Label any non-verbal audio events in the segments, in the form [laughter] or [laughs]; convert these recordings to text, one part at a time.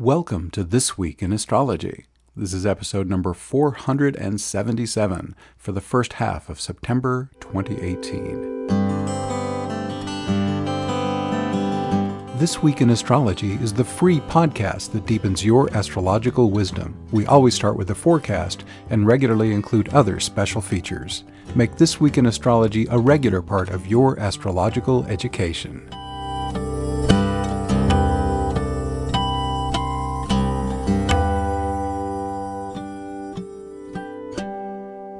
Welcome to This Week in Astrology. This is episode number 477 for the first half of September 2018. This Week in Astrology is the free podcast that deepens your astrological wisdom. We always start with a forecast and regularly include other special features. Make This Week in Astrology a regular part of your astrological education.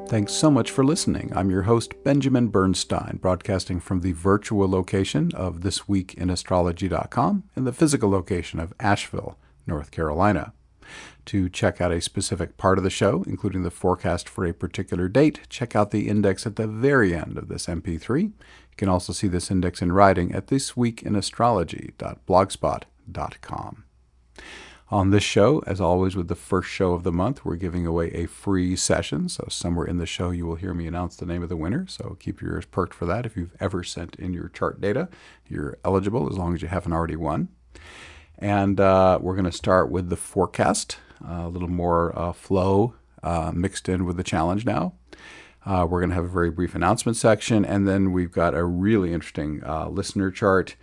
Thanks so much for listening. I'm your host, Benjamin Bernstein, broadcasting from the virtual location of thisweekinastrology.com and the physical location of Asheville, North Carolina. To check out a specific part of the show, including the forecast for a particular date, check out the index at the very end of this MP3. You can also see this index in writing at thisweekinastrology.blogspot.com. On this show, as always, with the first show of the month, we're giving away a free session. So, somewhere in the show, you will hear me announce the name of the winner. So, keep your ears perked for that. If you've ever sent in your chart data, you're eligible as long as you haven't already won. And uh, we're going to start with the forecast, uh, a little more uh, flow uh, mixed in with the challenge now. Uh, we're going to have a very brief announcement section, and then we've got a really interesting uh, listener chart.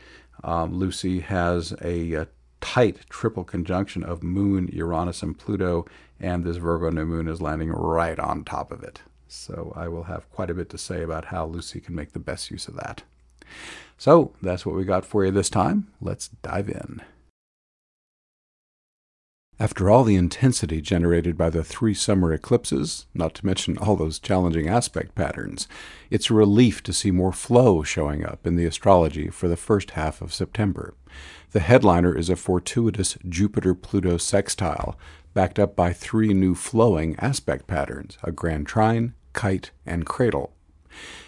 Um, Lucy has a, a tight triple conjunction of Moon, Uranus, and Pluto, and this Virgo new moon is landing right on top of it. So I will have quite a bit to say about how Lucy can make the best use of that. So that's what we got for you this time. Let's dive in. After all the intensity generated by the three summer eclipses, not to mention all those challenging aspect patterns, it's a relief to see more flow showing up in the astrology for the first half of September. The headliner is a fortuitous Jupiter Pluto sextile, backed up by three new flowing aspect patterns a grand trine, kite, and cradle.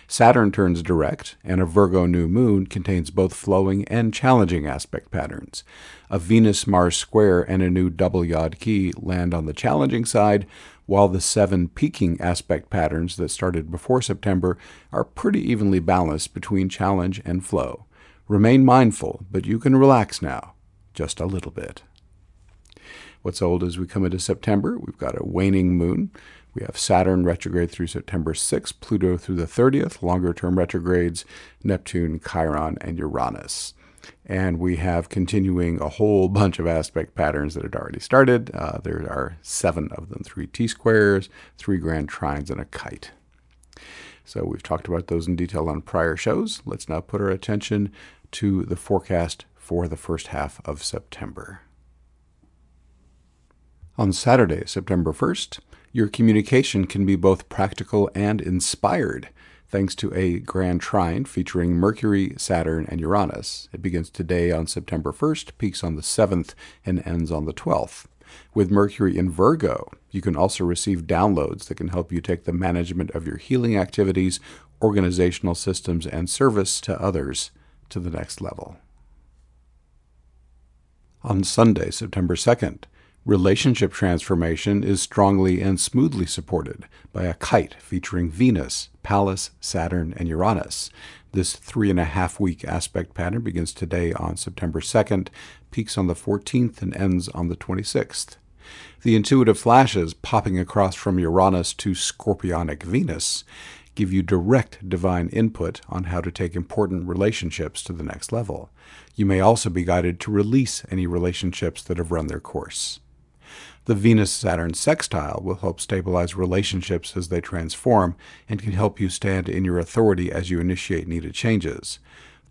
Saturn turns direct, and a Virgo new moon contains both flowing and challenging aspect patterns. A Venus Mars square and a new double yod key land on the challenging side, while the seven peaking aspect patterns that started before September are pretty evenly balanced between challenge and flow. Remain mindful, but you can relax now, just a little bit. What's old as we come into September? We've got a waning moon. We have Saturn retrograde through September 6th, Pluto through the 30th, longer term retrogrades, Neptune, Chiron, and Uranus. And we have continuing a whole [laughs] bunch of aspect patterns that had already started. Uh, there are seven of them three T squares, three grand trines, and a kite. So we've talked about those in detail on prior shows. Let's now put our attention to the forecast for the first half of September. On Saturday, September 1st, your communication can be both practical and inspired thanks to a grand trine featuring Mercury, Saturn, and Uranus. It begins today on September 1st, peaks on the 7th, and ends on the 12th. With Mercury in Virgo, you can also receive downloads that can help you take the management of your healing activities, organizational systems, and service to others to the next level. On Sunday, September 2nd, Relationship transformation is strongly and smoothly supported by a kite featuring Venus, Pallas, Saturn, and Uranus. This three and a half week aspect pattern begins today on September 2nd, peaks on the 14th, and ends on the 26th. The intuitive flashes popping across from Uranus to Scorpionic Venus give you direct divine input on how to take important relationships to the next level. You may also be guided to release any relationships that have run their course. The Venus Saturn sextile will help stabilize relationships as they transform and can help you stand in your authority as you initiate needed changes.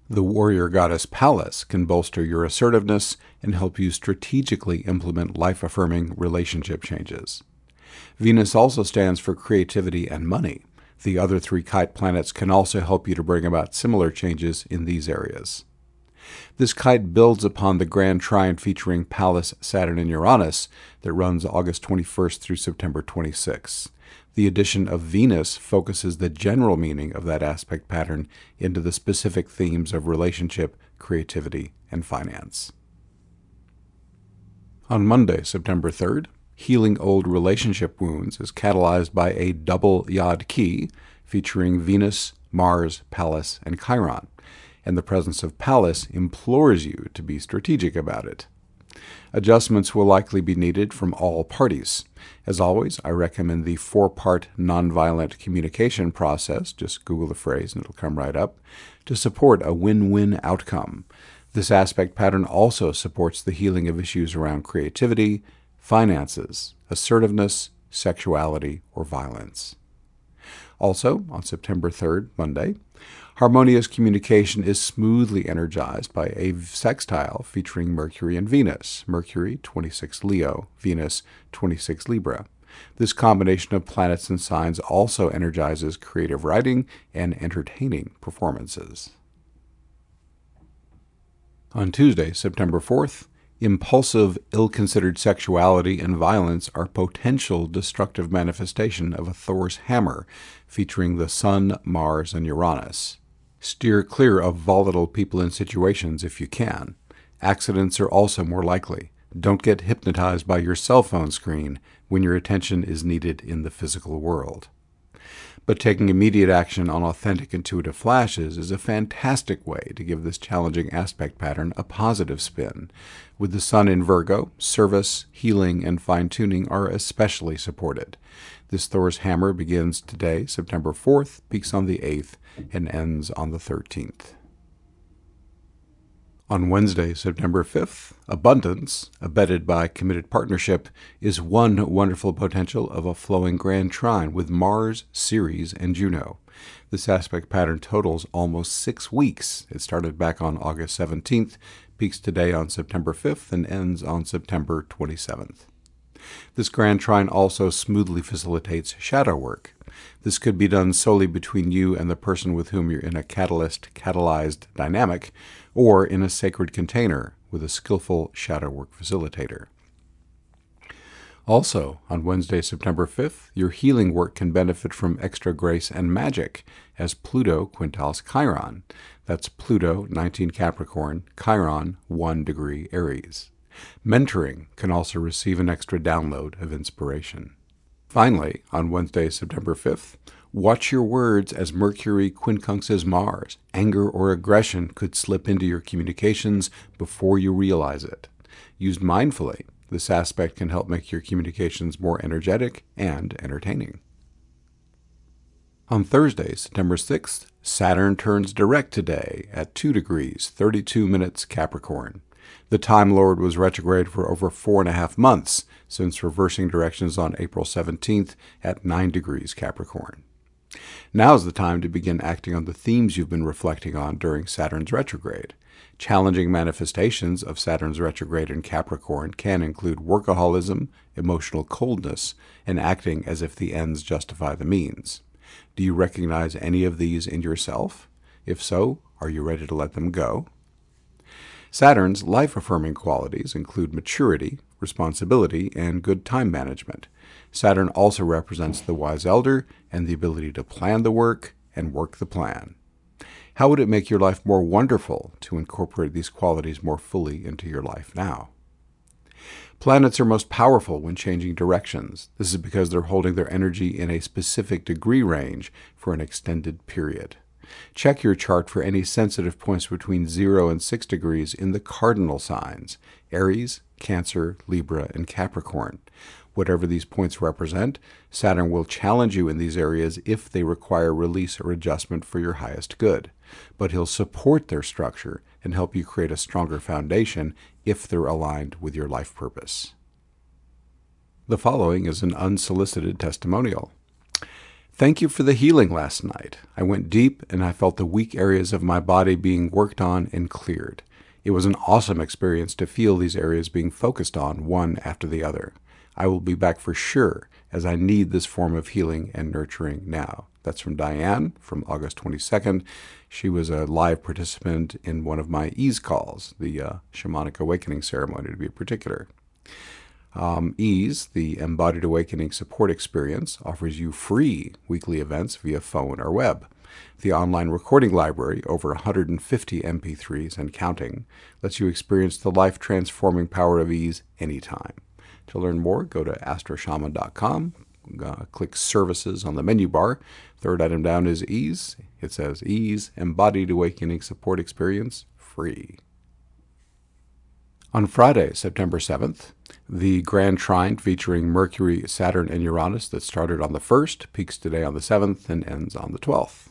The warrior goddess Pallas can bolster your assertiveness and help you strategically implement life affirming relationship changes. Venus also stands for creativity and money. The other three kite planets can also help you to bring about similar changes in these areas. This kite builds upon the grand trine featuring Pallas, Saturn, and Uranus that runs August 21st through September 26th. The addition of Venus focuses the general meaning of that aspect pattern into the specific themes of relationship, creativity, and finance. On Monday, September 3rd, healing old relationship wounds is catalyzed by a double yod key featuring Venus, Mars, Pallas, and Chiron and the presence of Pallas implores you to be strategic about it. Adjustments will likely be needed from all parties. As always, I recommend the four part nonviolent communication process, just Google the phrase and it'll come right up, to support a win win outcome. This aspect pattern also supports the healing of issues around creativity, finances, assertiveness, sexuality, or violence. Also, on September 3rd, Monday, harmonious communication is smoothly energized by a sextile featuring Mercury and Venus, Mercury 26 Leo, Venus 26 Libra. This combination of planets and signs also energizes creative writing and entertaining performances. On Tuesday, September 4th, impulsive, ill considered sexuality and violence are potential destructive manifestation of a Thor's hammer featuring the Sun, Mars, and Uranus. Steer clear of volatile people and situations if you can. Accidents are also more likely. Don't get hypnotized by your cell phone screen when your attention is needed in the physical world. But taking immediate action on authentic intuitive flashes is a fantastic way to give this challenging aspect pattern a positive spin. With the Sun in Virgo, service, healing, and fine tuning are especially supported. This Thor's hammer begins today, September 4th, peaks on the 8th, and ends on the 13th. On Wednesday, September 5th, abundance, abetted by committed partnership, is one wonderful potential of a flowing grand trine with Mars, Ceres, and Juno. This aspect pattern totals almost six weeks. It started back on August 17th, peaks today on September 5th, and ends on September 27th. This grand trine also smoothly facilitates shadow work. This could be done solely between you and the person with whom you're in a catalyst catalyzed dynamic, or in a sacred container with a skillful shadow work facilitator. Also, on Wednesday, September 5th, your healing work can benefit from extra grace and magic as Pluto quintiles Chiron. That's Pluto, 19 Capricorn, Chiron, 1 degree Aries. Mentoring can also receive an extra download of inspiration. Finally, on Wednesday, September 5th, watch your words as Mercury quincunxes Mars. Anger or aggression could slip into your communications before you realize it. Used mindfully, this aspect can help make your communications more energetic and entertaining. On Thursday, September 6th, Saturn turns direct today at 2 degrees 32 minutes Capricorn. The Time Lord was retrograde for over four and a half months since reversing directions on April 17th at 9 degrees Capricorn. Now is the time to begin acting on the themes you've been reflecting on during Saturn's retrograde. Challenging manifestations of Saturn's retrograde in Capricorn can include workaholism, emotional coldness, and acting as if the ends justify the means. Do you recognize any of these in yourself? If so, are you ready to let them go? Saturn's life affirming qualities include maturity, responsibility, and good time management. Saturn also represents the wise elder and the ability to plan the work and work the plan. How would it make your life more wonderful to incorporate these qualities more fully into your life now? Planets are most powerful when changing directions. This is because they're holding their energy in a specific degree range for an extended period. Check your chart for any sensitive points between 0 and 6 degrees in the cardinal signs Aries, Cancer, Libra, and Capricorn. Whatever these points represent, Saturn will challenge you in these areas if they require release or adjustment for your highest good. But he'll support their structure and help you create a stronger foundation if they're aligned with your life purpose. The following is an unsolicited testimonial. Thank you for the healing last night. I went deep and I felt the weak areas of my body being worked on and cleared. It was an awesome experience to feel these areas being focused on one after the other. I will be back for sure as I need this form of healing and nurturing now. That's from Diane from August 22nd. She was a live participant in one of my ease calls, the uh, shamanic awakening ceremony to be particular. Um, Ease, the Embodied Awakening Support Experience, offers you free weekly events via phone or web. The online recording library, over 150 MP3s and counting, lets you experience the life transforming power of ease anytime. To learn more, go to astroshaman.com, uh, click Services on the menu bar. Third item down is Ease. It says Ease Embodied Awakening Support Experience free. On Friday, September 7th, the Grand Trine featuring Mercury, Saturn, and Uranus that started on the 1st peaks today on the 7th and ends on the 12th.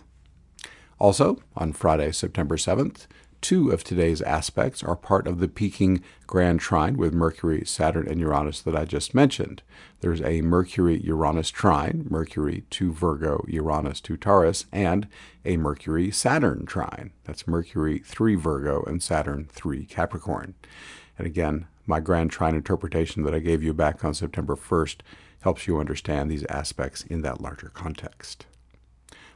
Also, on Friday, September 7th, two of today's aspects are part of the peaking Grand Trine with Mercury, Saturn, and Uranus that I just mentioned. There's a Mercury Uranus trine, Mercury to Virgo, Uranus to Taurus, and a Mercury Saturn trine. That's Mercury 3 Virgo and Saturn 3 Capricorn. And again, my Grand Trine interpretation that I gave you back on September 1st helps you understand these aspects in that larger context.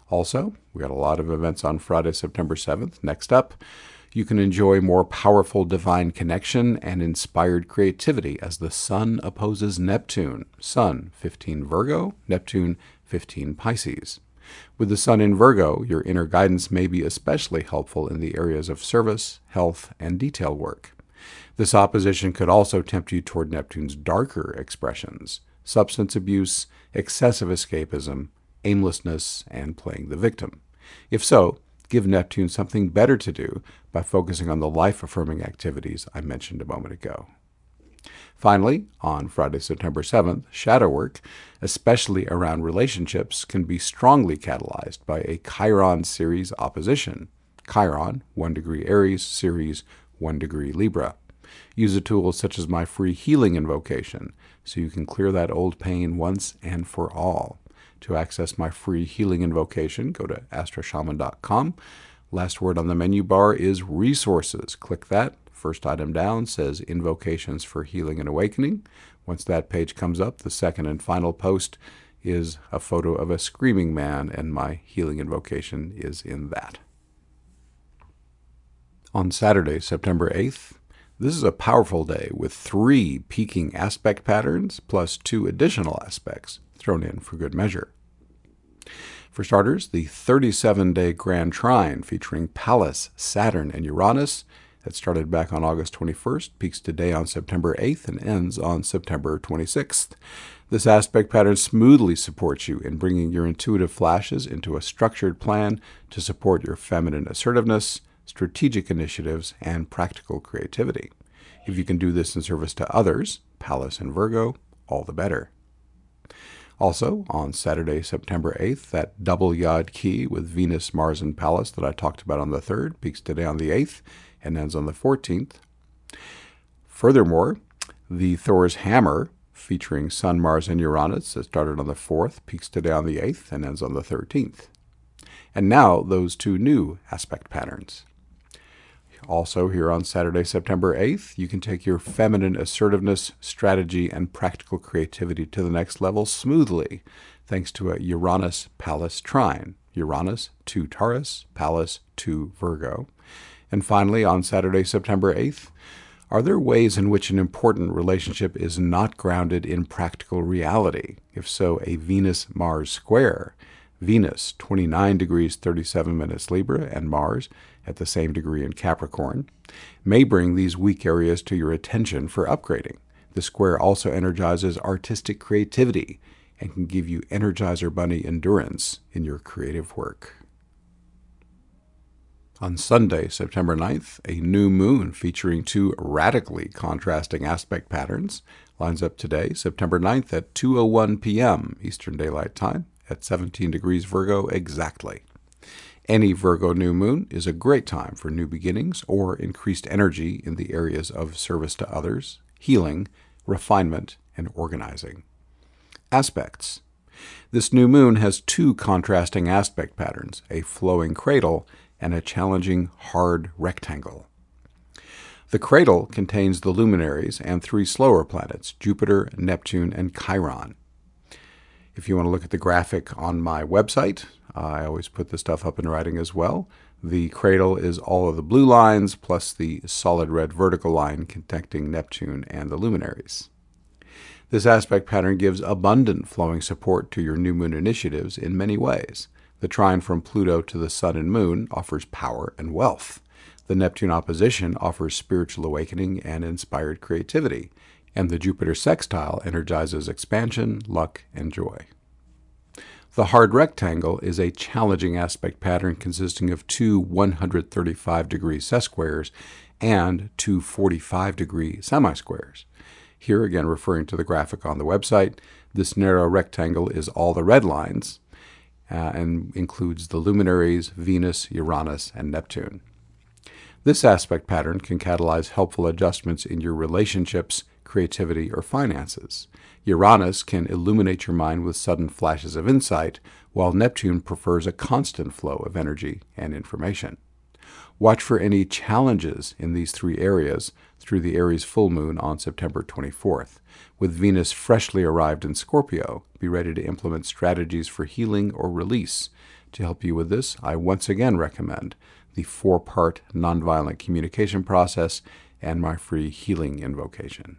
Also, we got a lot of events on Friday, September 7th. Next up, you can enjoy more powerful divine connection and inspired creativity as the Sun opposes Neptune. Sun, 15 Virgo, Neptune, 15 Pisces. With the Sun in Virgo, your inner guidance may be especially helpful in the areas of service, health, and detail work. This opposition could also tempt you toward Neptune's darker expressions substance abuse, excessive escapism, aimlessness, and playing the victim. If so, give Neptune something better to do by focusing on the life affirming activities I mentioned a moment ago. Finally, on Friday, September 7th, shadow work, especially around relationships, can be strongly catalyzed by a Chiron Ceres opposition. Chiron, 1 degree Aries, Ceres, 1 degree Libra. Use a tool such as my free healing invocation so you can clear that old pain once and for all. To access my free healing invocation, go to astroshaman.com. Last word on the menu bar is resources. Click that. First item down says invocations for healing and awakening. Once that page comes up, the second and final post is a photo of a screaming man, and my healing invocation is in that. On Saturday, September 8th, this is a powerful day with three peaking aspect patterns plus two additional aspects thrown in for good measure. For starters, the 37 day Grand Trine featuring Pallas, Saturn, and Uranus that started back on August 21st peaks today on September 8th and ends on September 26th. This aspect pattern smoothly supports you in bringing your intuitive flashes into a structured plan to support your feminine assertiveness, strategic initiatives, and practical creativity. If you can do this in service to others, Pallas and Virgo, all the better. Also, on Saturday, September 8th, that double Yod key with Venus, Mars, and Pallas that I talked about on the 3rd peaks today on the 8th and ends on the 14th. Furthermore, the Thor's Hammer featuring Sun, Mars, and Uranus that started on the 4th peaks today on the 8th and ends on the 13th. And now, those two new aspect patterns. Also, here on Saturday, September 8th, you can take your feminine assertiveness, strategy, and practical creativity to the next level smoothly, thanks to a Uranus Pallas trine. Uranus to Taurus, Pallas to Virgo. And finally, on Saturday, September 8th, are there ways in which an important relationship is not grounded in practical reality? If so, a Venus Mars square. Venus, 29 degrees 37 minutes Libra, and Mars, at the same degree in Capricorn, may bring these weak areas to your attention for upgrading. The square also energizes artistic creativity and can give you Energizer Bunny endurance in your creative work. On Sunday, September 9th, a new moon featuring two radically contrasting aspect patterns lines up today, September 9th at 2:01 p.m. Eastern Daylight Time at 17 degrees Virgo exactly. Any Virgo new moon is a great time for new beginnings or increased energy in the areas of service to others, healing, refinement, and organizing. Aspects This new moon has two contrasting aspect patterns a flowing cradle and a challenging hard rectangle. The cradle contains the luminaries and three slower planets Jupiter, Neptune, and Chiron. If you want to look at the graphic on my website, I always put the stuff up in writing as well. The cradle is all of the blue lines plus the solid red vertical line connecting Neptune and the luminaries. This aspect pattern gives abundant flowing support to your new moon initiatives in many ways. The trine from Pluto to the Sun and Moon offers power and wealth. The Neptune opposition offers spiritual awakening and inspired creativity. And the Jupiter sextile energizes expansion, luck, and joy. The hard rectangle is a challenging aspect pattern consisting of two 135 degree sesquares and two 45 degree semisquares. Here again, referring to the graphic on the website, this narrow rectangle is all the red lines uh, and includes the luminaries Venus, Uranus, and Neptune. This aspect pattern can catalyze helpful adjustments in your relationships, creativity, or finances. Uranus can illuminate your mind with sudden flashes of insight, while Neptune prefers a constant flow of energy and information. Watch for any challenges in these three areas through the Aries full moon on September 24th. With Venus freshly arrived in Scorpio, be ready to implement strategies for healing or release. To help you with this, I once again recommend the four part nonviolent communication process and my free healing invocation.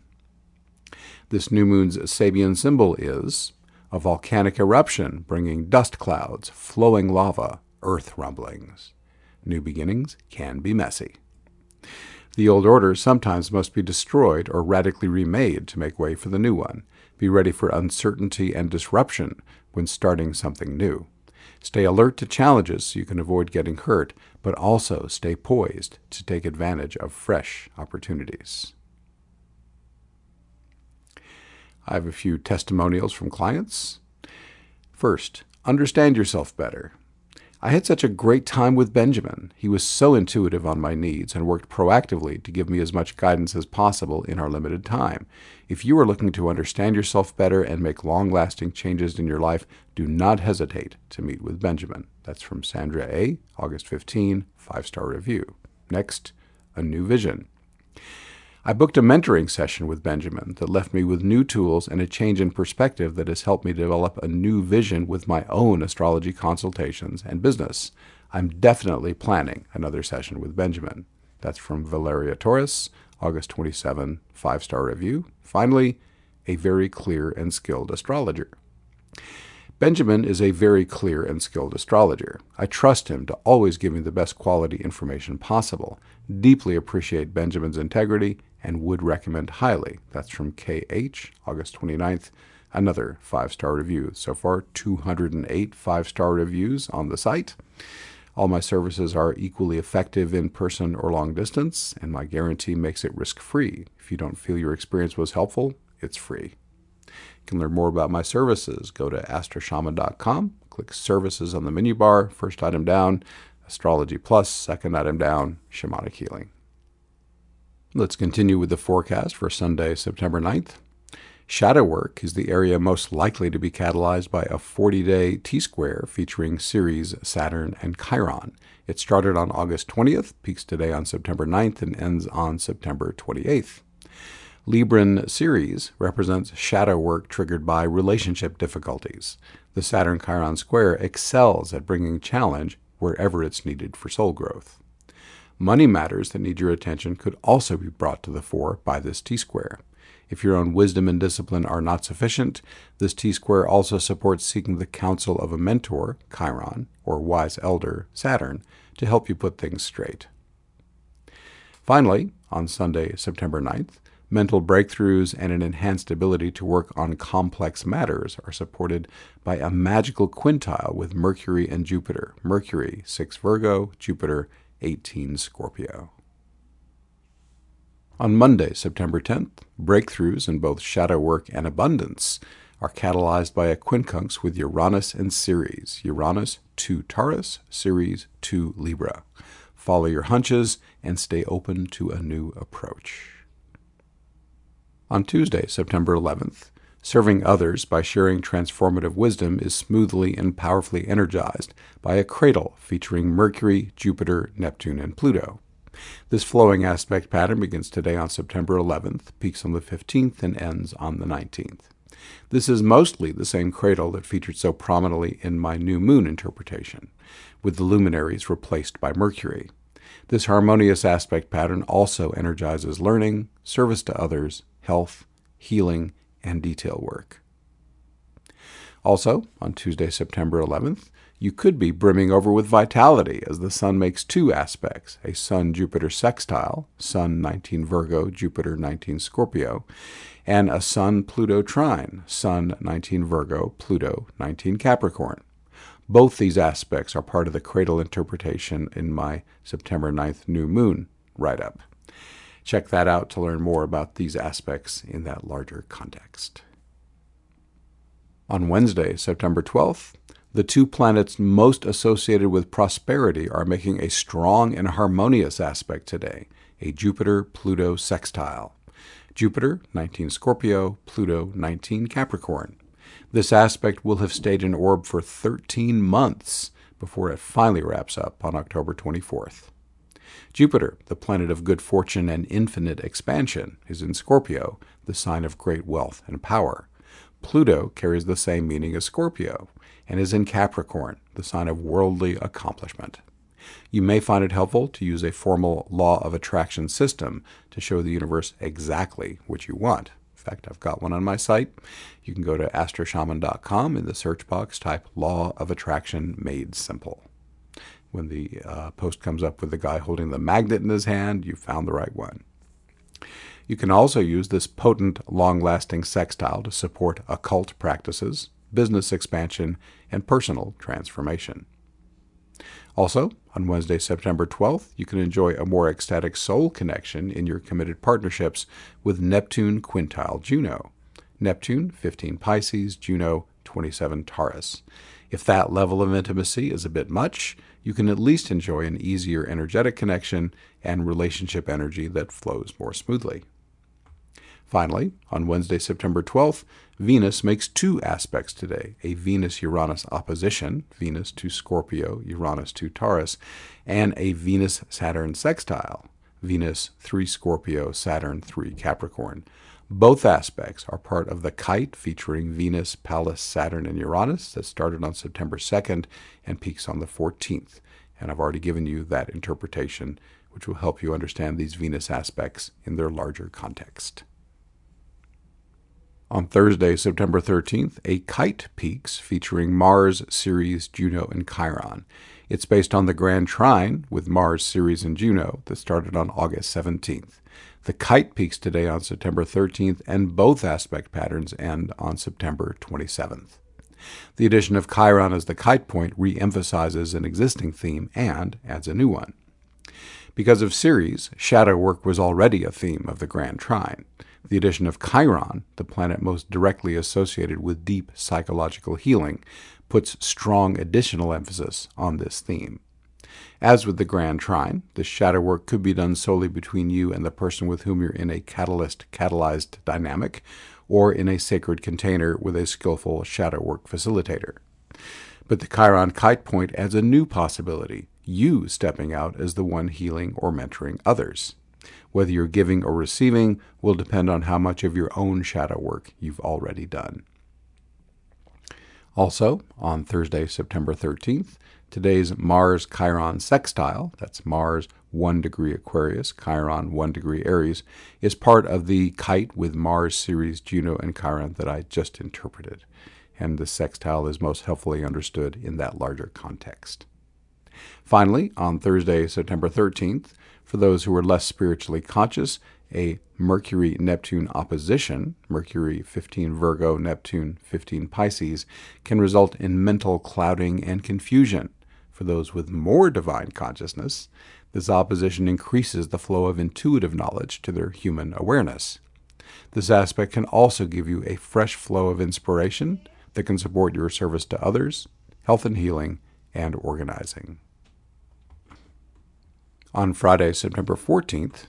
This new moon's Sabian symbol is a volcanic eruption bringing dust clouds, flowing lava, earth rumblings. New beginnings can be messy. The old order sometimes must be destroyed or radically remade to make way for the new one. Be ready for uncertainty and disruption when starting something new. Stay alert to challenges so you can avoid getting hurt, but also stay poised to take advantage of fresh opportunities. I have a few testimonials from clients. First, understand yourself better. I had such a great time with Benjamin. He was so intuitive on my needs and worked proactively to give me as much guidance as possible in our limited time. If you are looking to understand yourself better and make long lasting changes in your life, do not hesitate to meet with Benjamin. That's from Sandra A., August 15, five star review. Next, a new vision. I booked a mentoring session with Benjamin that left me with new tools and a change in perspective that has helped me develop a new vision with my own astrology consultations and business. I'm definitely planning another session with Benjamin. That's from Valeria Torres, August 27, five star review. Finally, a very clear and skilled astrologer. Benjamin is a very clear and skilled astrologer. I trust him to always give me the best quality information possible. Deeply appreciate Benjamin's integrity and would recommend highly. That's from KH, August 29th. Another five star review. So far, 208 five star reviews on the site. All my services are equally effective in person or long distance, and my guarantee makes it risk free. If you don't feel your experience was helpful, it's free. You can learn more about my services. Go to astroshaman.com, click Services on the menu bar, first item down, Astrology Plus, second item down, Shamanic Healing. Let's continue with the forecast for Sunday, September 9th. Shadow work is the area most likely to be catalyzed by a 40 day T square featuring Ceres, Saturn, and Chiron. It started on August 20th, peaks today on September 9th, and ends on September 28th. Libran Ceres represents shadow work triggered by relationship difficulties. The Saturn Chiron square excels at bringing challenge wherever it's needed for soul growth. Money matters that need your attention could also be brought to the fore by this T square. If your own wisdom and discipline are not sufficient, this T square also supports seeking the counsel of a mentor, Chiron, or wise elder, Saturn, to help you put things straight. Finally, on Sunday, September 9th, mental breakthroughs and an enhanced ability to work on complex matters are supported by a magical quintile with Mercury and Jupiter. Mercury, 6 Virgo, Jupiter, 18 Scorpio. On Monday, September 10th, breakthroughs in both shadow work and abundance are catalyzed by a quincunx with Uranus and Ceres. Uranus 2 Taurus, Ceres 2 Libra. Follow your hunches and stay open to a new approach. On Tuesday, September 11th, serving others by sharing transformative wisdom is smoothly and powerfully energized by a cradle featuring Mercury, Jupiter, Neptune, and Pluto. This flowing aspect pattern begins today on September 11th, peaks on the 15th, and ends on the 19th. This is mostly the same cradle that featured so prominently in my new moon interpretation, with the luminaries replaced by Mercury. This harmonious aspect pattern also energizes learning, service to others, health, healing, and detail work. Also, on Tuesday, September 11th, you could be brimming over with vitality as the Sun makes two aspects a Sun Jupiter sextile, Sun 19 Virgo, Jupiter 19 Scorpio, and a Sun Pluto trine, Sun 19 Virgo, Pluto 19 Capricorn. Both these aspects are part of the cradle interpretation in my September 9th new moon write up. Check that out to learn more about these aspects in that larger context. On Wednesday, September 12th, the two planets most associated with prosperity are making a strong and harmonious aspect today, a Jupiter Pluto sextile. Jupiter, 19 Scorpio, Pluto, 19 Capricorn. This aspect will have stayed in orb for 13 months before it finally wraps up on October 24th. Jupiter, the planet of good fortune and infinite expansion, is in Scorpio, the sign of great wealth and power. Pluto carries the same meaning as Scorpio and is in Capricorn, the sign of worldly accomplishment. You may find it helpful to use a formal law of attraction system to show the universe exactly what you want. In fact, I've got one on my site. You can go to astroshaman.com in the search box, type Law of Attraction Made Simple. When the uh, post comes up with the guy holding the magnet in his hand, you found the right one. You can also use this potent, long lasting sextile to support occult practices, business expansion, and personal transformation. Also, on Wednesday, September 12th, you can enjoy a more ecstatic soul connection in your committed partnerships with Neptune quintile Juno. Neptune, 15 Pisces, Juno, 27 Taurus. If that level of intimacy is a bit much, you can at least enjoy an easier energetic connection and relationship energy that flows more smoothly. Finally, on Wednesday, September 12th, Venus makes two aspects today a Venus Uranus opposition, Venus to Scorpio, Uranus to Taurus, and a Venus Saturn sextile, Venus 3 Scorpio, Saturn 3 Capricorn. Both aspects are part of the kite featuring Venus, Pallas, Saturn, and Uranus that started on September 2nd and peaks on the 14th. And I've already given you that interpretation, which will help you understand these Venus aspects in their larger context. On Thursday, September 13th, a kite peaks featuring Mars, Ceres, Juno, and Chiron. It's based on the Grand Trine with Mars, Ceres, and Juno that started on August 17th. The kite peaks today on September 13th, and both aspect patterns end on September 27th. The addition of Chiron as the kite point re emphasizes an existing theme and adds a new one. Because of Ceres, shadow work was already a theme of the Grand Trine. The addition of Chiron, the planet most directly associated with deep psychological healing, puts strong additional emphasis on this theme. As with the Grand Trine, the shadow work could be done solely between you and the person with whom you're in a catalyst catalyzed dynamic, or in a sacred container with a skillful shadow work facilitator. But the Chiron kite point adds a new possibility you stepping out as the one healing or mentoring others. Whether you're giving or receiving will depend on how much of your own shadow work you've already done. Also, on Thursday, September 13th, today's Mars Chiron sextile, that's Mars 1 degree Aquarius, Chiron 1 degree Aries, is part of the kite with Mars Ceres Juno and Chiron that I just interpreted. And the sextile is most helpfully understood in that larger context. Finally, on Thursday, September 13th, for those who are less spiritually conscious, a Mercury Neptune opposition, Mercury 15 Virgo, Neptune 15 Pisces, can result in mental clouding and confusion. For those with more divine consciousness, this opposition increases the flow of intuitive knowledge to their human awareness. This aspect can also give you a fresh flow of inspiration that can support your service to others, health and healing, and organizing on Friday, September 14th,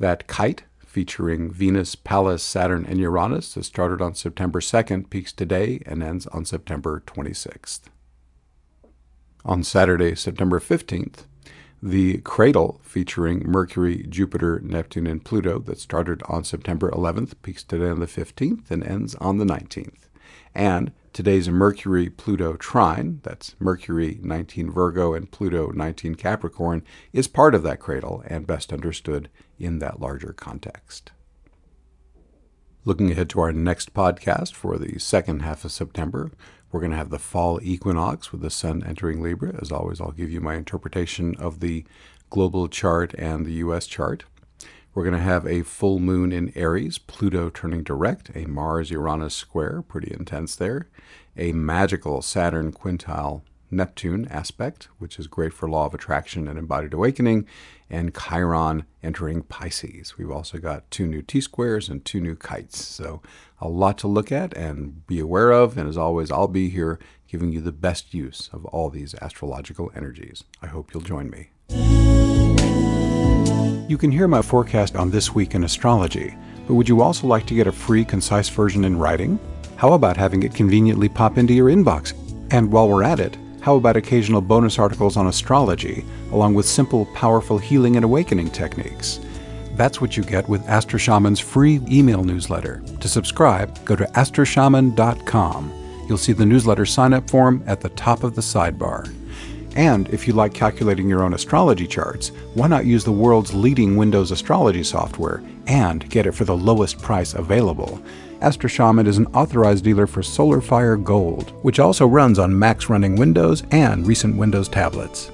that kite featuring Venus, Pallas, Saturn, and Uranus that started on September 2nd peaks today and ends on September 26th. On Saturday, September 15th, the cradle featuring Mercury, Jupiter, Neptune, and Pluto that started on September 11th peaks today on the 15th and ends on the 19th. And Today's Mercury Pluto trine, that's Mercury 19 Virgo and Pluto 19 Capricorn, is part of that cradle and best understood in that larger context. Looking ahead to our next podcast for the second half of September, we're going to have the fall equinox with the sun entering Libra. As always, I'll give you my interpretation of the global chart and the U.S. chart. We're going to have a full moon in Aries, Pluto turning direct, a Mars Uranus square, pretty intense there, a magical Saturn quintile Neptune aspect, which is great for law of attraction and embodied awakening, and Chiron entering Pisces. We've also got two new T squares and two new kites. So, a lot to look at and be aware of. And as always, I'll be here giving you the best use of all these astrological energies. I hope you'll join me. You can hear my forecast on This Week in Astrology, but would you also like to get a free, concise version in writing? How about having it conveniently pop into your inbox? And while we're at it, how about occasional bonus articles on astrology, along with simple, powerful healing and awakening techniques? That's what you get with Astro Shaman's free email newsletter. To subscribe, go to astroshaman.com. You'll see the newsletter sign up form at the top of the sidebar. And if you like calculating your own astrology charts, why not use the world's leading Windows astrology software and get it for the lowest price available? Astro Shaman is an authorized dealer for SolarFire Gold, which also runs on Macs running Windows and recent Windows tablets.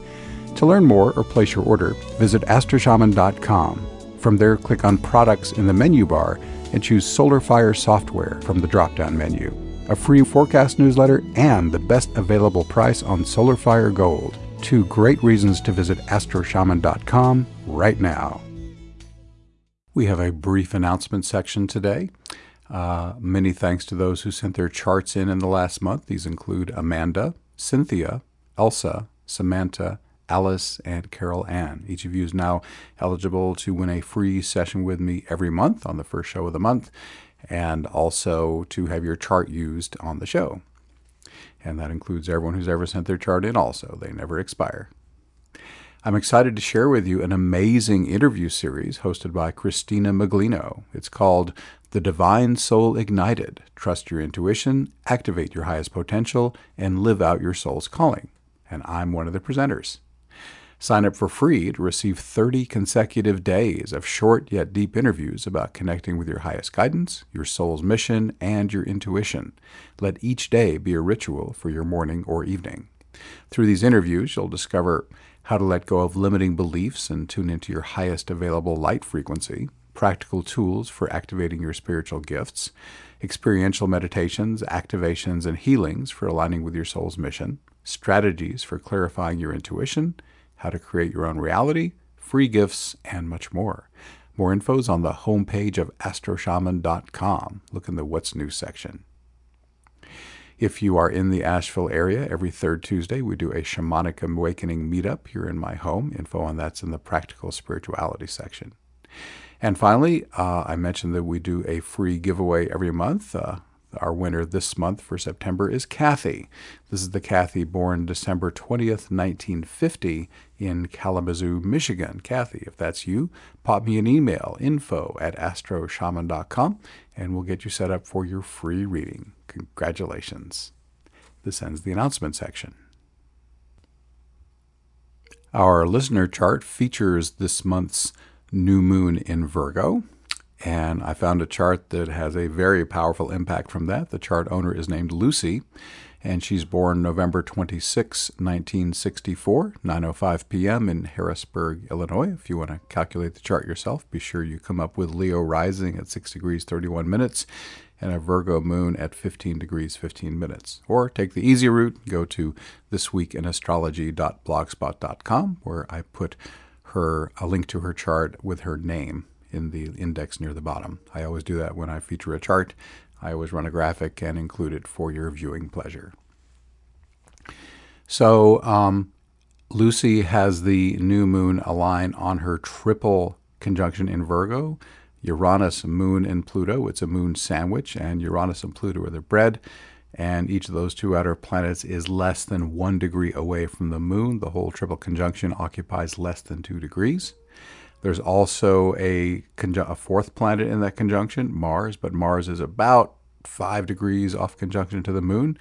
To learn more or place your order, visit astroshaman.com. From there, click on Products in the menu bar and choose SolarFire Software from the drop down menu a free forecast newsletter, and the best available price on SolarFire Gold. Two great reasons to visit astroshaman.com right now. We have a brief announcement section today. Uh, many thanks to those who sent their charts in in the last month. These include Amanda, Cynthia, Elsa, Samantha, Alice, and Carol Ann. Each of you is now eligible to win a free session with me every month on the first show of the month and also to have your chart used on the show. And that includes everyone who's ever sent their chart in, also. They never expire. I'm excited to share with you an amazing interview series hosted by Christina Maglino. It's called The Divine Soul Ignited Trust Your Intuition, Activate Your Highest Potential, and Live Out Your Soul's Calling. And I'm one of the presenters. Sign up for free to receive 30 consecutive days of short yet deep interviews about connecting with your highest guidance, your soul's mission, and your intuition. Let each day be a ritual for your morning or evening. Through these interviews, you'll discover how to let go of limiting beliefs and tune into your highest available light frequency, practical tools for activating your spiritual gifts, experiential meditations, activations, and healings for aligning with your soul's mission, strategies for clarifying your intuition, how to create your own reality, free gifts, and much more. More info is on the homepage of astroshaman.com. Look in the What's New section. If you are in the Asheville area, every third Tuesday we do a shamanic awakening meetup here in my home. Info on that's in the practical spirituality section. And finally, uh, I mentioned that we do a free giveaway every month. Uh, our winner this month for September is Kathy. This is the Kathy born December 20th, 1950 in Kalamazoo, Michigan. Kathy, if that's you, pop me an email, info at astroshaman.com, and we'll get you set up for your free reading. Congratulations. This ends the announcement section. Our listener chart features this month's new moon in Virgo. And I found a chart that has a very powerful impact from that. The chart owner is named Lucy, and she's born November 26, 1964, 9:05 p.m. in Harrisburg, Illinois. If you want to calculate the chart yourself, be sure you come up with Leo rising at 6 degrees 31 minutes and a Virgo moon at 15 degrees 15 minutes. Or take the easy route, go to thisweekinastrology.blogspot.com where I put her a link to her chart with her name in the index near the bottom. I always do that when I feature a chart. I always run a graphic and include it for your viewing pleasure. So, um, Lucy has the new moon align on her triple conjunction in Virgo Uranus, Moon, and Pluto. It's a moon sandwich, and Uranus and Pluto are the bread. And each of those two outer planets is less than one degree away from the moon. The whole triple conjunction occupies less than two degrees. There's also a, a fourth planet in that conjunction, Mars, but Mars is about five degrees off conjunction to the moon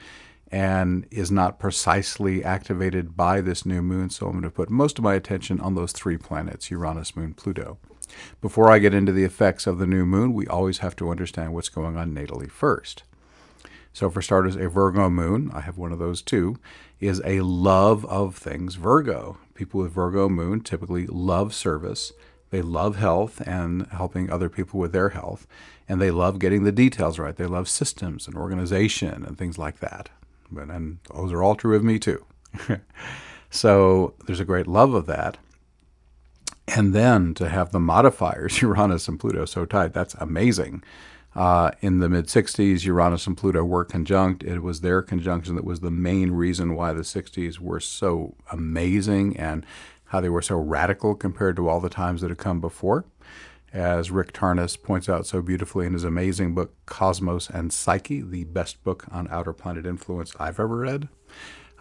and is not precisely activated by this new moon. So I'm going to put most of my attention on those three planets Uranus, Moon, Pluto. Before I get into the effects of the new moon, we always have to understand what's going on natally first. So, for starters, a Virgo moon, I have one of those too, is a love of things Virgo. People with Virgo moon typically love service, they love health and helping other people with their health, and they love getting the details right. They love systems and organization and things like that. And those are all true of me too. [laughs] so there's a great love of that. And then to have the modifiers, [laughs] Uranus and Pluto, so tight, that's amazing. Uh, in the mid 60s, Uranus and Pluto were conjunct. It was their conjunction that was the main reason why the 60s were so amazing and how they were so radical compared to all the times that had come before. As Rick Tarnas points out so beautifully in his amazing book, Cosmos and Psyche, the best book on outer planet influence I've ever read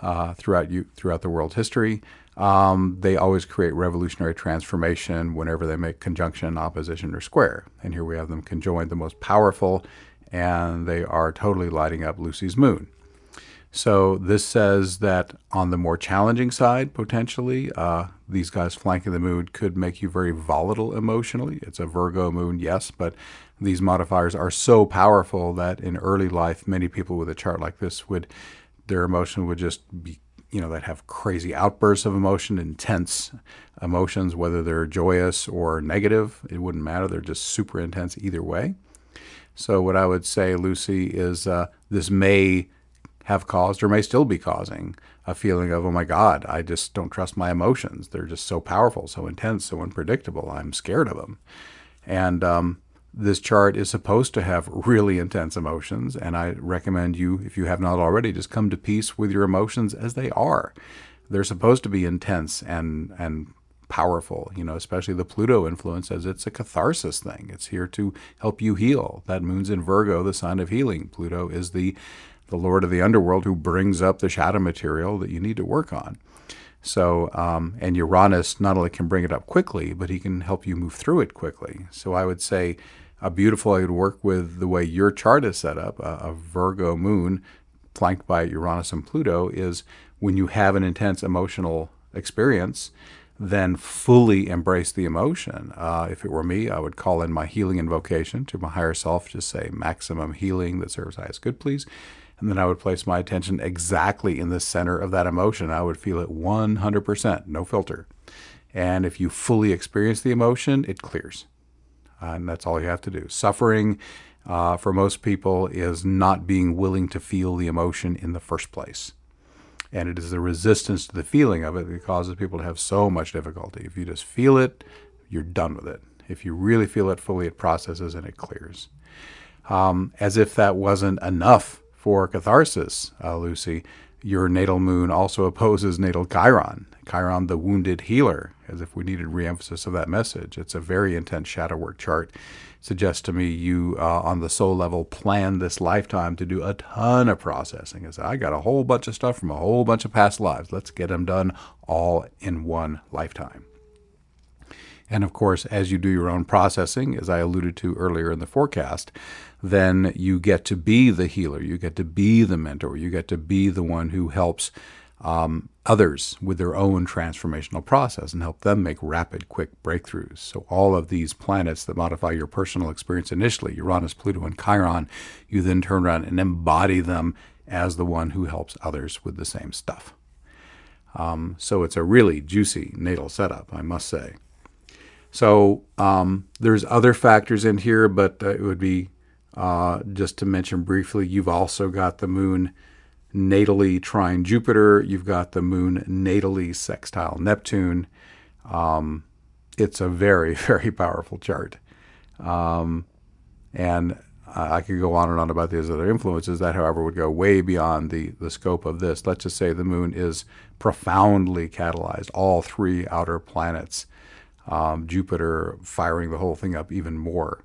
uh, throughout, you, throughout the world history. Um, they always create revolutionary transformation whenever they make conjunction, opposition, or square. And here we have them conjoined, the most powerful, and they are totally lighting up Lucy's moon. So this says that on the more challenging side, potentially, uh, these guys flanking the moon could make you very volatile emotionally. It's a Virgo moon, yes, but these modifiers are so powerful that in early life, many people with a chart like this would, their emotion would just be you know, that have crazy outbursts of emotion, intense emotions, whether they're joyous or negative. It wouldn't matter. They're just super intense either way. So, what I would say, Lucy, is uh, this may have caused or may still be causing a feeling of, oh my God, I just don't trust my emotions. They're just so powerful, so intense, so unpredictable. I'm scared of them. And um, this chart is supposed to have really intense emotions, and I recommend you, if you have not already, just come to peace with your emotions as they are. They're supposed to be intense and and powerful, you know, especially the Pluto influence as it's a catharsis thing. It's here to help you heal. That moon's in Virgo, the sign of healing. Pluto is the the lord of the underworld who brings up the shadow material that you need to work on. So, um, and Uranus not only can bring it up quickly, but he can help you move through it quickly. So I would say a beautiful way to work with the way your chart is set up, a, a Virgo moon flanked by Uranus and Pluto, is when you have an intense emotional experience, then fully embrace the emotion. Uh, if it were me, I would call in my healing invocation to my higher self, just say maximum healing that serves highest good, please. And then I would place my attention exactly in the center of that emotion. I would feel it 100%, no filter. And if you fully experience the emotion, it clears. Uh, and that's all you have to do. Suffering uh, for most people is not being willing to feel the emotion in the first place. And it is the resistance to the feeling of it that causes people to have so much difficulty. If you just feel it, you're done with it. If you really feel it fully, it processes and it clears. Um, as if that wasn't enough for catharsis, uh, Lucy, your natal moon also opposes natal Chiron, Chiron the wounded healer, as if we needed reemphasis of that message. It's a very intense shadow work chart. Suggests to me you, uh, on the soul level, plan this lifetime to do a ton of processing. As I got a whole bunch of stuff from a whole bunch of past lives. Let's get them done all in one lifetime. And of course, as you do your own processing, as I alluded to earlier in the forecast, then you get to be the healer, you get to be the mentor, you get to be the one who helps um, others with their own transformational process and help them make rapid, quick breakthroughs. So, all of these planets that modify your personal experience initially, Uranus, Pluto, and Chiron, you then turn around and embody them as the one who helps others with the same stuff. Um, so, it's a really juicy natal setup, I must say. So, um, there's other factors in here, but uh, it would be uh, just to mention briefly, you've also got the moon natally trine Jupiter. You've got the moon natally sextile Neptune. Um, it's a very, [laughs] very powerful chart. Um, and I could go on and on about these other influences. That, however, would go way beyond the, the scope of this. Let's just say the moon is profoundly catalyzed, all three outer planets, um, Jupiter firing the whole thing up even more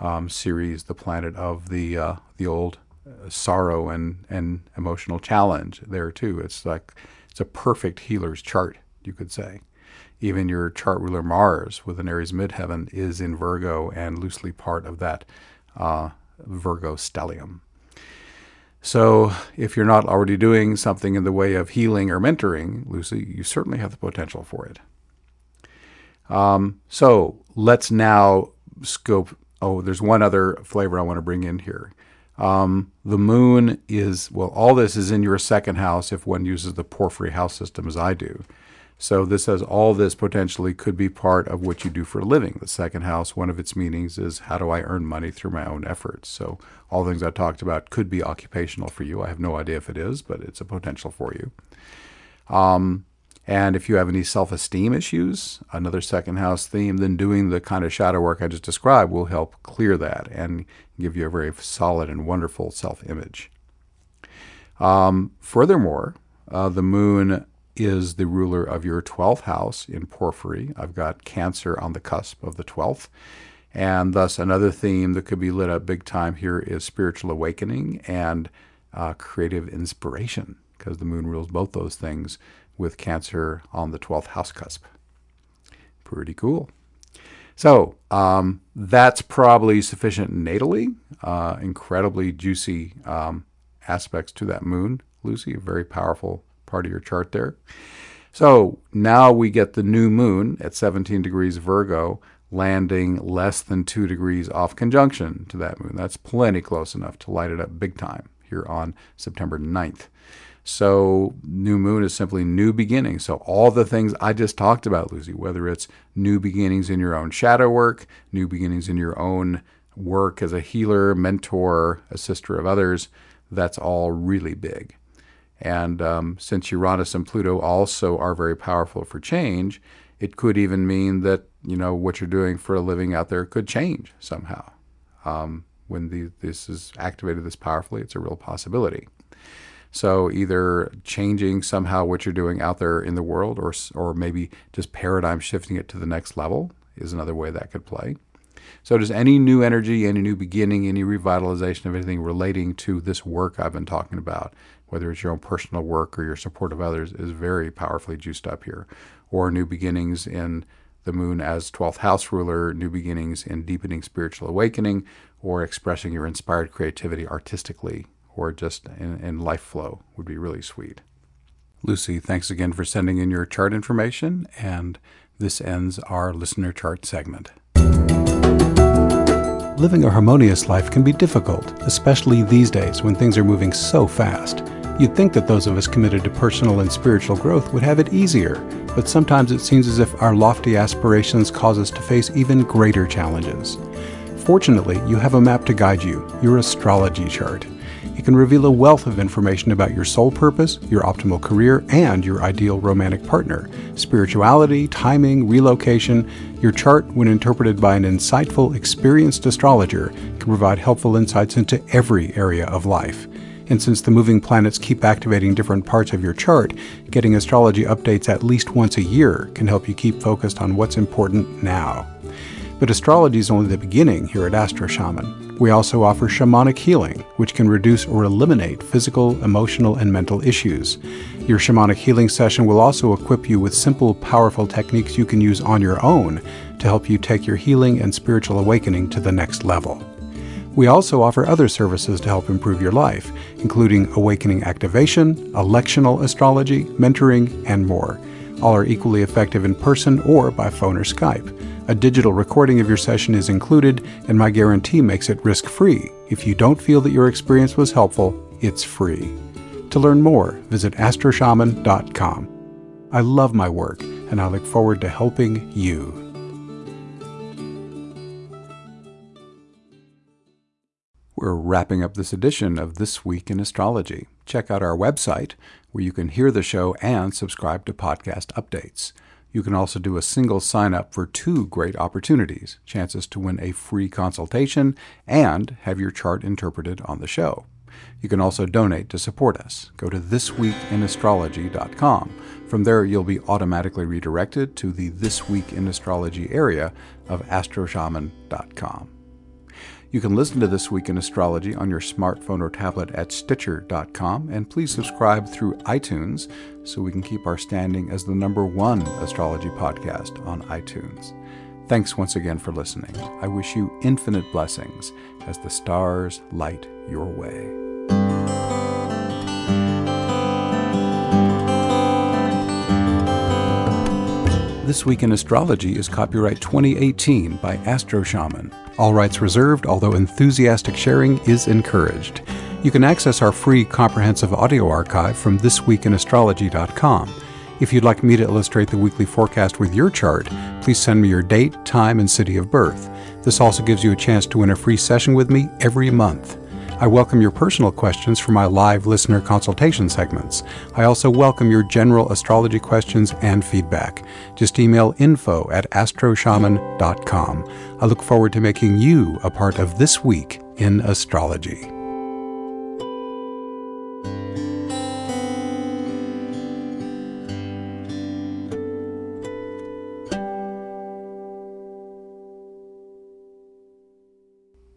um, Ceres, the planet of the uh, the old sorrow and and emotional challenge there too. It's like it's a perfect healer's chart, you could say. Even your chart ruler Mars with an Aries midheaven is in Virgo and loosely part of that uh, Virgo stellium. So, if you're not already doing something in the way of healing or mentoring, Lucy, you certainly have the potential for it. Um, so, let's now scope oh, there's one other flavor I want to bring in here. Um, the moon is, well, all this is in your second house if one uses the porphyry house system as I do. So this says all this potentially could be part of what you do for a living. The second house, one of its meanings is how do I earn money through my own efforts? So all things I talked about could be occupational for you. I have no idea if it is, but it's a potential for you. Um, and if you have any self esteem issues, another second house theme, then doing the kind of shadow work I just described will help clear that and give you a very solid and wonderful self image. Um, furthermore, uh, the moon is the ruler of your 12th house in Porphyry. I've got Cancer on the cusp of the 12th. And thus, another theme that could be lit up big time here is spiritual awakening and uh, creative inspiration, because the moon rules both those things with Cancer on the 12th house cusp. Pretty cool. So, um, that's probably sufficient natally. Uh, incredibly juicy um, aspects to that moon, Lucy, a very powerful part of your chart there. So now we get the new moon at 17 degrees Virgo landing less than two degrees off conjunction to that moon. That's plenty close enough to light it up big time here on September 9th. So, new moon is simply new beginnings. So, all the things I just talked about, Lucy, whether it's new beginnings in your own shadow work, new beginnings in your own work as a healer, mentor, a sister of others, that's all really big. And um, since Uranus and Pluto also are very powerful for change, it could even mean that you know what you're doing for a living out there could change somehow. Um, when the, this is activated this powerfully, it's a real possibility. So either changing somehow what you're doing out there in the world, or or maybe just paradigm shifting it to the next level is another way that could play. So does any new energy, any new beginning, any revitalization of anything relating to this work I've been talking about whether it's your own personal work or your support of others, is very powerfully juiced up here. Or new beginnings in the moon as 12th house ruler, new beginnings in deepening spiritual awakening, or expressing your inspired creativity artistically or just in, in life flow would be really sweet. Lucy, thanks again for sending in your chart information, and this ends our listener chart segment. Living a harmonious life can be difficult, especially these days when things are moving so fast. You'd think that those of us committed to personal and spiritual growth would have it easier, but sometimes it seems as if our lofty aspirations cause us to face even greater challenges. Fortunately, you have a map to guide you, your astrology chart. Can reveal a wealth of information about your soul purpose, your optimal career, and your ideal romantic partner. Spirituality, timing, relocation. Your chart, when interpreted by an insightful, experienced astrologer, can provide helpful insights into every area of life. And since the moving planets keep activating different parts of your chart, getting astrology updates at least once a year can help you keep focused on what's important now. But astrology is only the beginning here at Astro Shaman. We also offer shamanic healing, which can reduce or eliminate physical, emotional, and mental issues. Your shamanic healing session will also equip you with simple, powerful techniques you can use on your own to help you take your healing and spiritual awakening to the next level. We also offer other services to help improve your life, including awakening activation, electional astrology, mentoring, and more. All are equally effective in person or by phone or Skype. A digital recording of your session is included, and my guarantee makes it risk free. If you don't feel that your experience was helpful, it's free. To learn more, visit astroshaman.com. I love my work, and I look forward to helping you. We're wrapping up this edition of This Week in Astrology. Check out our website where you can hear the show and subscribe to podcast updates. You can also do a single sign up for two great opportunities chances to win a free consultation and have your chart interpreted on the show. You can also donate to support us. Go to thisweekinastrology.com. From there, you'll be automatically redirected to the This Week in Astrology area of astroshaman.com. You can listen to This Week in Astrology on your smartphone or tablet at Stitcher.com, and please subscribe through iTunes so we can keep our standing as the number one astrology podcast on iTunes. Thanks once again for listening. I wish you infinite blessings as the stars light your way. This Week in Astrology is copyright 2018 by Astro Shaman. All rights reserved, although enthusiastic sharing is encouraged. You can access our free comprehensive audio archive from thisweekinastrology.com. If you'd like me to illustrate the weekly forecast with your chart, please send me your date, time, and city of birth. This also gives you a chance to win a free session with me every month. I welcome your personal questions for my live listener consultation segments. I also welcome your general astrology questions and feedback. Just email info at astroshaman.com. I look forward to making you a part of this week in astrology.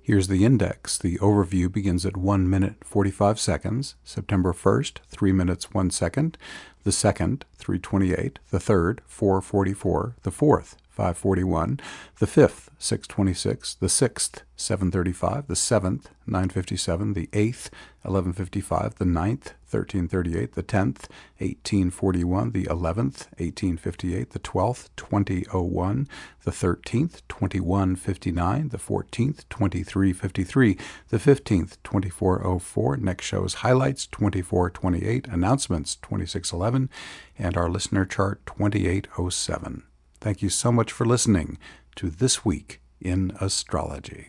Here's the index. The overview begins at 1 minute 45 seconds. September 1st, 3 minutes 1 second. The 2nd, 328. The 3rd, 444. The 4th, 541, the 5th, 626, the 6th, 735, the 7th, 957, the 8th, 1155, the 9th, 1338, the 10th, 1841, the 11th, 1858, the 12th, 2001, the 13th, 2159, the 14th, 2353, the 15th, 2404. Next show's highlights 2428, announcements 2611, and our listener chart 2807. Thank you so much for listening to This Week in Astrology.